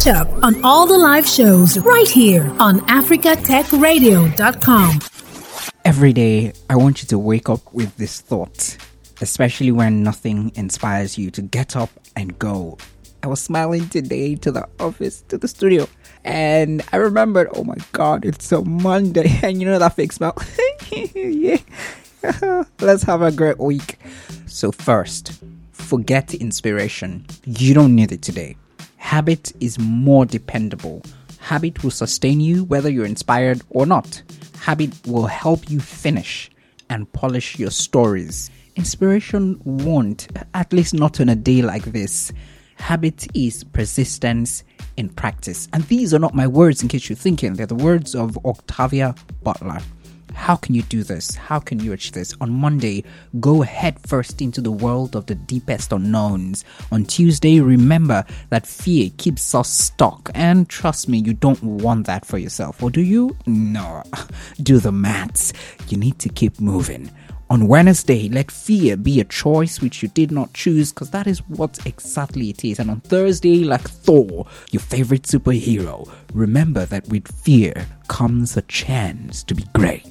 Catch up on all the live shows right here on africatechradio.com. Every day, I want you to wake up with this thought, especially when nothing inspires you to get up and go. I was smiling today to the office, to the studio, and I remembered, oh my god, it's a Monday, and you know that fake smile? yeah. Let's have a great week. So, first, forget inspiration. You don't need it today. Habit is more dependable. Habit will sustain you whether you're inspired or not. Habit will help you finish and polish your stories. Inspiration won't, at least not on a day like this. Habit is persistence in practice. And these are not my words in case you're thinking, they're the words of Octavia Butler. How can you do this? How can you achieve this? On Monday, go head first into the world of the deepest unknowns. On Tuesday, remember that fear keeps us stuck. And trust me, you don't want that for yourself. Or do you? No. Do the maths. You need to keep moving. On Wednesday, let fear be a choice which you did not choose because that is what exactly it is. And on Thursday, like Thor, your favorite superhero, remember that with fear comes a chance to be great.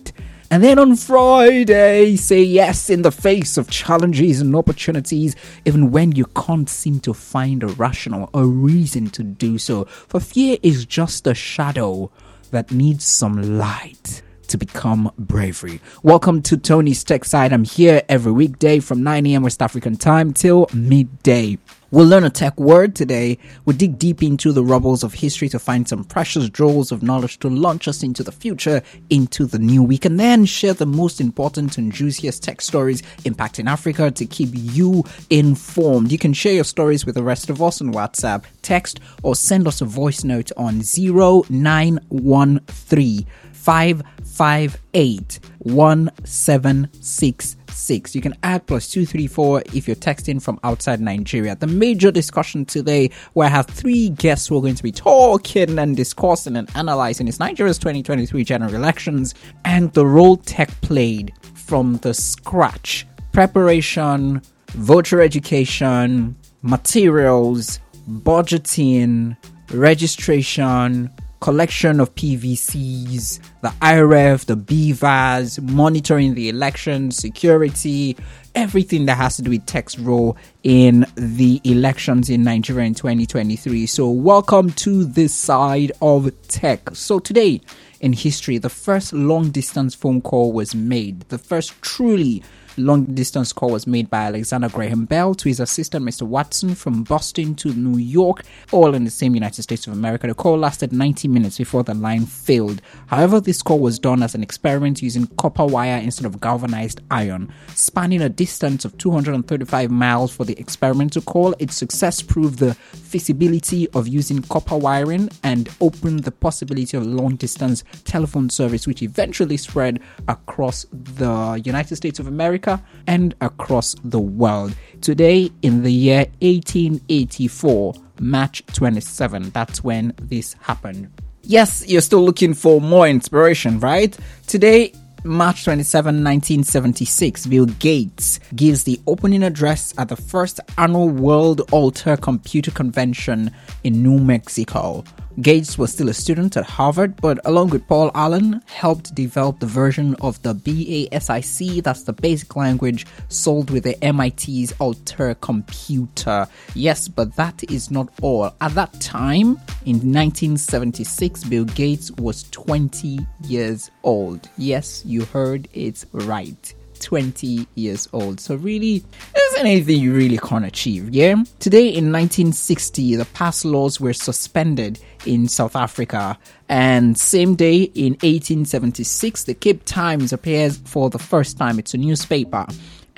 And then on Friday, say yes in the face of challenges and opportunities, even when you can't seem to find a rational or reason to do so. For fear is just a shadow that needs some light to become bravery. Welcome to Tony's Tech Side. I'm here every weekday from 9 a.m. West African time till midday. We'll learn a tech word today. We'll dig deep into the rubbles of history to find some precious jewels of knowledge to launch us into the future, into the new week, and then share the most important and juiciest tech stories impacting Africa to keep you informed. You can share your stories with the rest of us on WhatsApp, text, or send us a voice note on 0913 558 1766. You can add plus 234 if you're texting from outside Nigeria. The major discussion today, where I have three guests who are going to be talking and discussing and analyzing, is Nigeria's 2023 general elections and the role tech played from the scratch preparation, voter education, materials, budgeting, registration, collection of PVCs, the IReV, the BVAS, monitoring the elections, security, everything that has to do with tech's role in the elections in Nigeria in 2023. So, welcome to this side of tech. So, today in history, the first long distance phone call was made, the first truly long distance call was made by Alexander Graham Bell to his assistant, Mr. Watson, from Boston to New York, all in the same United States of America. The call lasted 90 minutes before the line failed. However, this call was done as an experiment using copper wire instead of galvanized iron. Spanning a distance of 235 miles for the experimental call, its success proved the feasibility of using copper wiring and opened the possibility of long distance telephone service, which eventually spread across the United States of America Africa and across the world. Today, in the year 1884, March 27, that's when this happened. Yes, you're still looking for more inspiration, right? Today, March 27, 1976, Bill Gates gives the opening address at the first annual World Altair Computer Convention in New Mexico. Gates was still a student at Harvard, but along with Paul Allen, helped develop the version of the BASIC, that's the basic language sold with the MITS Altair computer. Yes, but that is not all. At that time, in 1976, Bill Gates was 20 years old. Yes, you heard it right. 20 years old. So really, eh, anything you really can't achieve, yeah? Today in 1960, the pass laws were suspended in South Africa. And same day in 1876, the Cape Times appears for the first time. It's a newspaper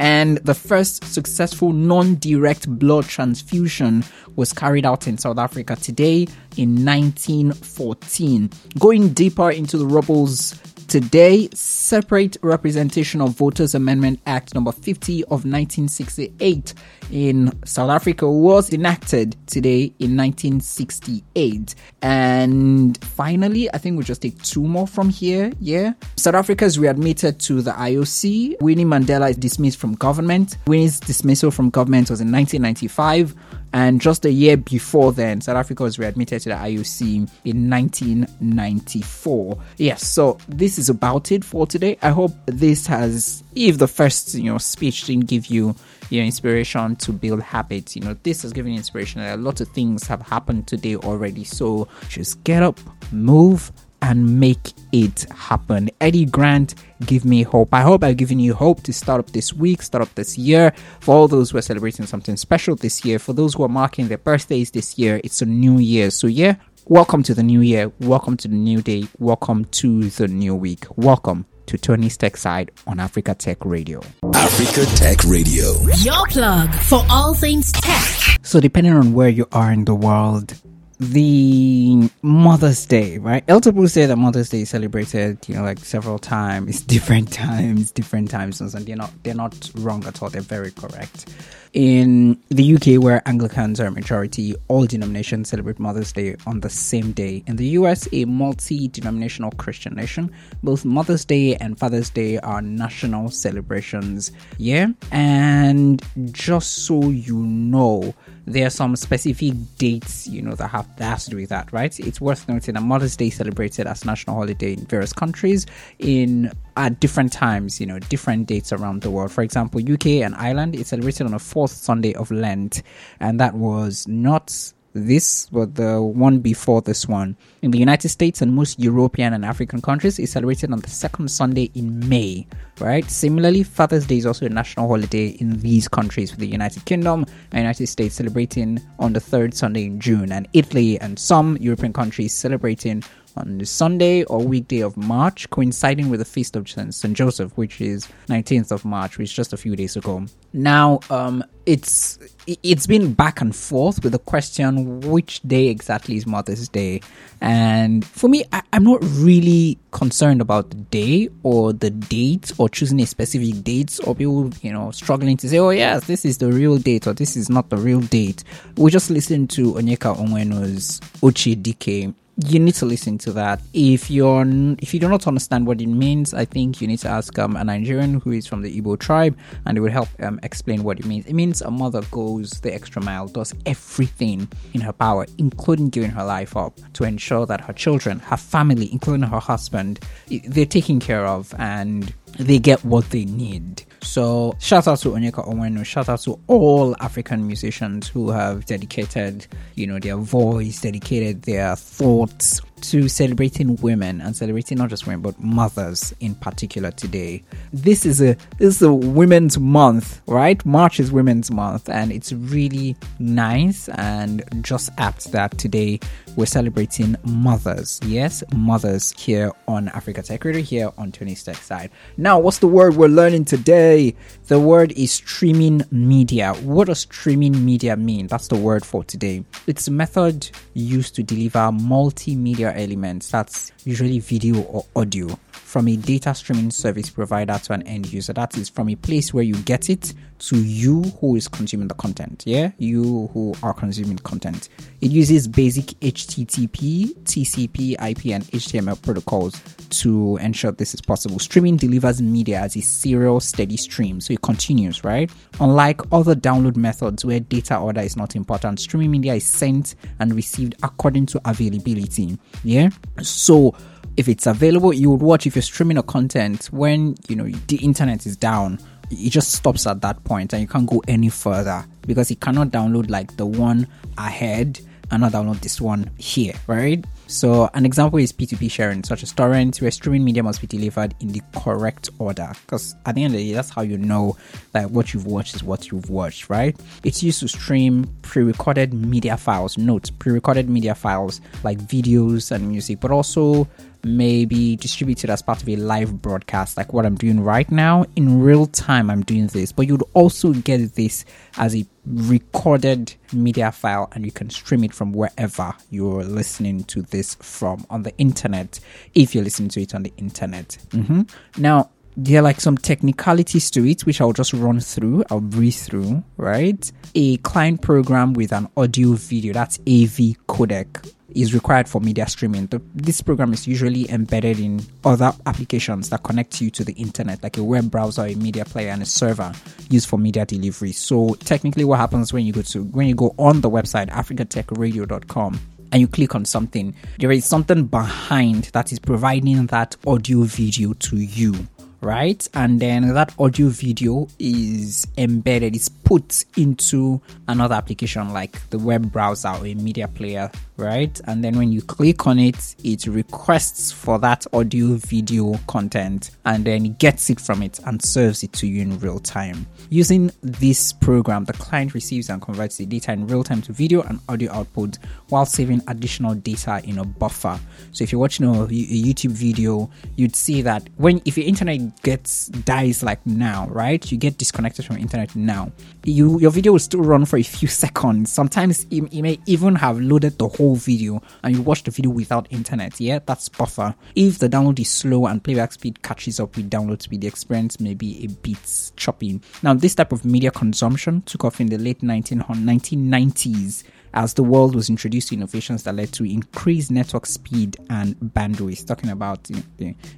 and the first successful non direct blood transfusion was carried out in South Africa today in 1914. Going deeper into the rubbles Today, Separate Representation of Voters Amendment Act number 50 of 1968 in South Africa was enacted today in 1968. And finally, I think we'll just take two more from here. Yeah. South Africa is readmitted to the IOC. Winnie Mandela is dismissed from government. Winnie's dismissal from government was in 1995. And just a year before then, South Africa was readmitted to the IOC in 1994. Yes, so this is about it for today. I hope this has, if the first you know speech didn't give you your inspiration to build habits, you know this has given you inspiration. A lot of things have happened today already, so just get up, move, and make it happen. Eddie Grant, give me hope. I hope I've given you hope to start up this week, start up this year. For all those who are celebrating something special this year, for those who are marking their birthdays this year, it's a new year. So, yeah, welcome to the new year. Welcome to the new day. Welcome to the new week. Welcome to Tony's Tech Side on Africa Tech Radio. Africa Tech Radio. Your plug for all things tech. So, depending on where you are in the world, the Mother's Day, right? Elton say that Mother's Day is celebrated, you know, like several times, different times, different time zones, and they're not they're not wrong at all. They're very correct. In the UK, where Anglicans are a majority, all denominations celebrate Mother's Day on the same day. In the US, a multi denominational Christian nation, both Mother's Day and Father's Day are national celebrations. Yeah. And just so you know, there are some specific dates, you know, that have that has to do with that, right? It's worth noting that Mother's Day celebrated as national holiday in various countries in at different times, you know, different dates around the world. For example, UK and Ireland, it's celebrated on the fourth Sunday of Lent, and that was not this but the one before this one. In the United States and most European and African countries, it's celebrated on the second Sunday in May, right? Similarly, Father's Day is also a national holiday in these countries, with the United Kingdom and United States celebrating on the third Sunday in June, and Italy and some European countries celebrating on the Sunday or weekday of March, coinciding with the feast of St. Joseph, which is 19th of March, which is just a few days ago. Now, um, it's it's been back and forth with the question which day exactly is Mother's Day, and for me, I, I'm not really concerned about the day or the date or choosing a specific date or people you know struggling to say, oh yes, this is the real date or this is not the real date. We just listened to Onyeka Onwenu,'s Ochi Dike you need to listen to that. If you're if you do not understand what it means, I think you need to ask um, a Nigerian who is from the Igbo tribe, and it will help um, explain what it means. It means a mother goes the extra mile, does everything in her power, including giving her life up, to ensure that her children, her family, including her husband, they're taken care of and they get what they need. So shout out to Onyeka Onwenu, shout out to all African musicians who have dedicated, you know, their voice, dedicated their thoughts to celebrating women and celebrating not just women but mothers in particular today. This is a this is a women's month, right? March is women's month and it's really nice and just apt that today we're celebrating mothers. Yes, mothers here on Africa Tech Radio here on Tony's Tech side. Now, what's the word we're learning today? The word is streaming media. What does streaming media mean? That's the word for today. It's a method used to deliver multimedia elements, that's usually video or audio, from a data streaming service provider to an end user. That is from a place where you get it to you who is consuming the content. Yeah, you who are consuming content. It uses basic HTTP, TCP, IP, and HTML protocols to ensure this is possible. Streaming delivers media as a serial, steady stream, so it continues, right? Unlike other download methods where data order is not important, streaming media is sent and received according to availability. Yeah, so if it's available, you would watch if you're streaming a content when you know the internet is down it just stops at that point and you can't go any further because it cannot download like the one ahead and not download this one here, right? So an example is P2P sharing, such as torrent, where streaming media must be delivered in the correct order. Because at the end of the day, that's how you know that what you've watched is what you've watched, right? It's used to stream pre-recorded media files, notes, pre-recorded media files like videos and music, but also maybe distributed as part of a live broadcast, like what I'm doing right now. In real time, I'm doing this, but you'd also get this as a recorded media file and you can stream it from wherever you're listening to this from on the internet if you're listening to it on the internet. Mm-hmm. Now, there are like some technicalities to it which I'll just run through, I'll breathe through, right? A client program with an audio video, that's AV codec is required for media streaming. The, this program is usually embedded in other applications that connect you to the internet, like a web browser, a media player, and a server used for media delivery. So technically, what happens when you go to when you go on the website africatechradio.com and you click on something, there is something behind that is providing that audio video to you right? And then that audio video is embedded, is put into another application like the web browser or a media player, right? And then when you click on it, it requests for that audio video content and then it gets it from it and serves it to you in real time. Using this program, the client receives and converts the data in real time to video and audio output while saving additional data in a buffer. So if you're watching a, a YouTube video, you'd see that when if your internet gets dies like now, right? You get disconnected from internet now. You your video will still run for a few seconds. Sometimes you, you may even have loaded the whole video and you watch the video without internet. Yeah, that's buffer. If the download is slow and playback speed catches up with download speed, the experience may be a bit choppy. Now, this type of media consumption took off in the late 1990s as the world was introduced to innovations that led to increased network speed and bandwidth. Talking about,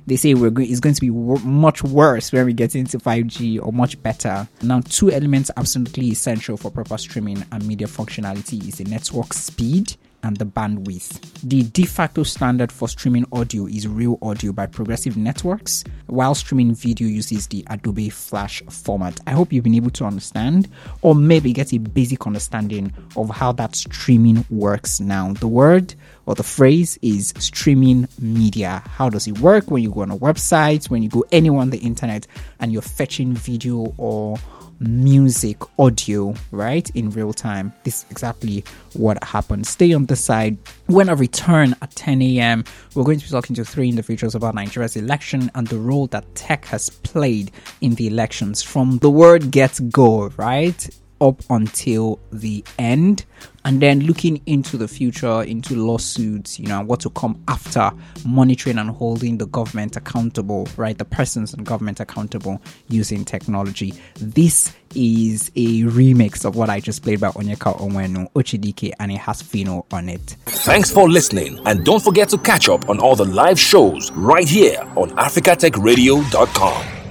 they say we're going, it's going to be much worse when we get into 5G or much better. Now, two elements absolutely essential for proper streaming and media functionality is the network speed and the bandwidth. The de facto standard for streaming audio is Real Audio by Progressive Networks, while streaming video uses the Adobe Flash format. I hope you've been able to understand or maybe get a basic understanding of how that streaming works now. The word or the phrase is streaming media. How does it work when you go on a website, when you go anywhere on the internet and you're fetching video or music, audio, right, in real time. This is exactly what happened. Stay on the side. When I return at 10 a.m., we're going to be talking to three individuals about Nigeria's election and the role that tech has played in the elections from the word get go, right? up until the end and then looking into the future into lawsuits you know what to come after monitoring and holding the government accountable right? The persons in government accountable using technology. This is a remix of what i just played by onyeka onwenu ochidike and it has Fino on it. Thanks for listening and don't forget to catch up on all the live shows right here on africatechradio.com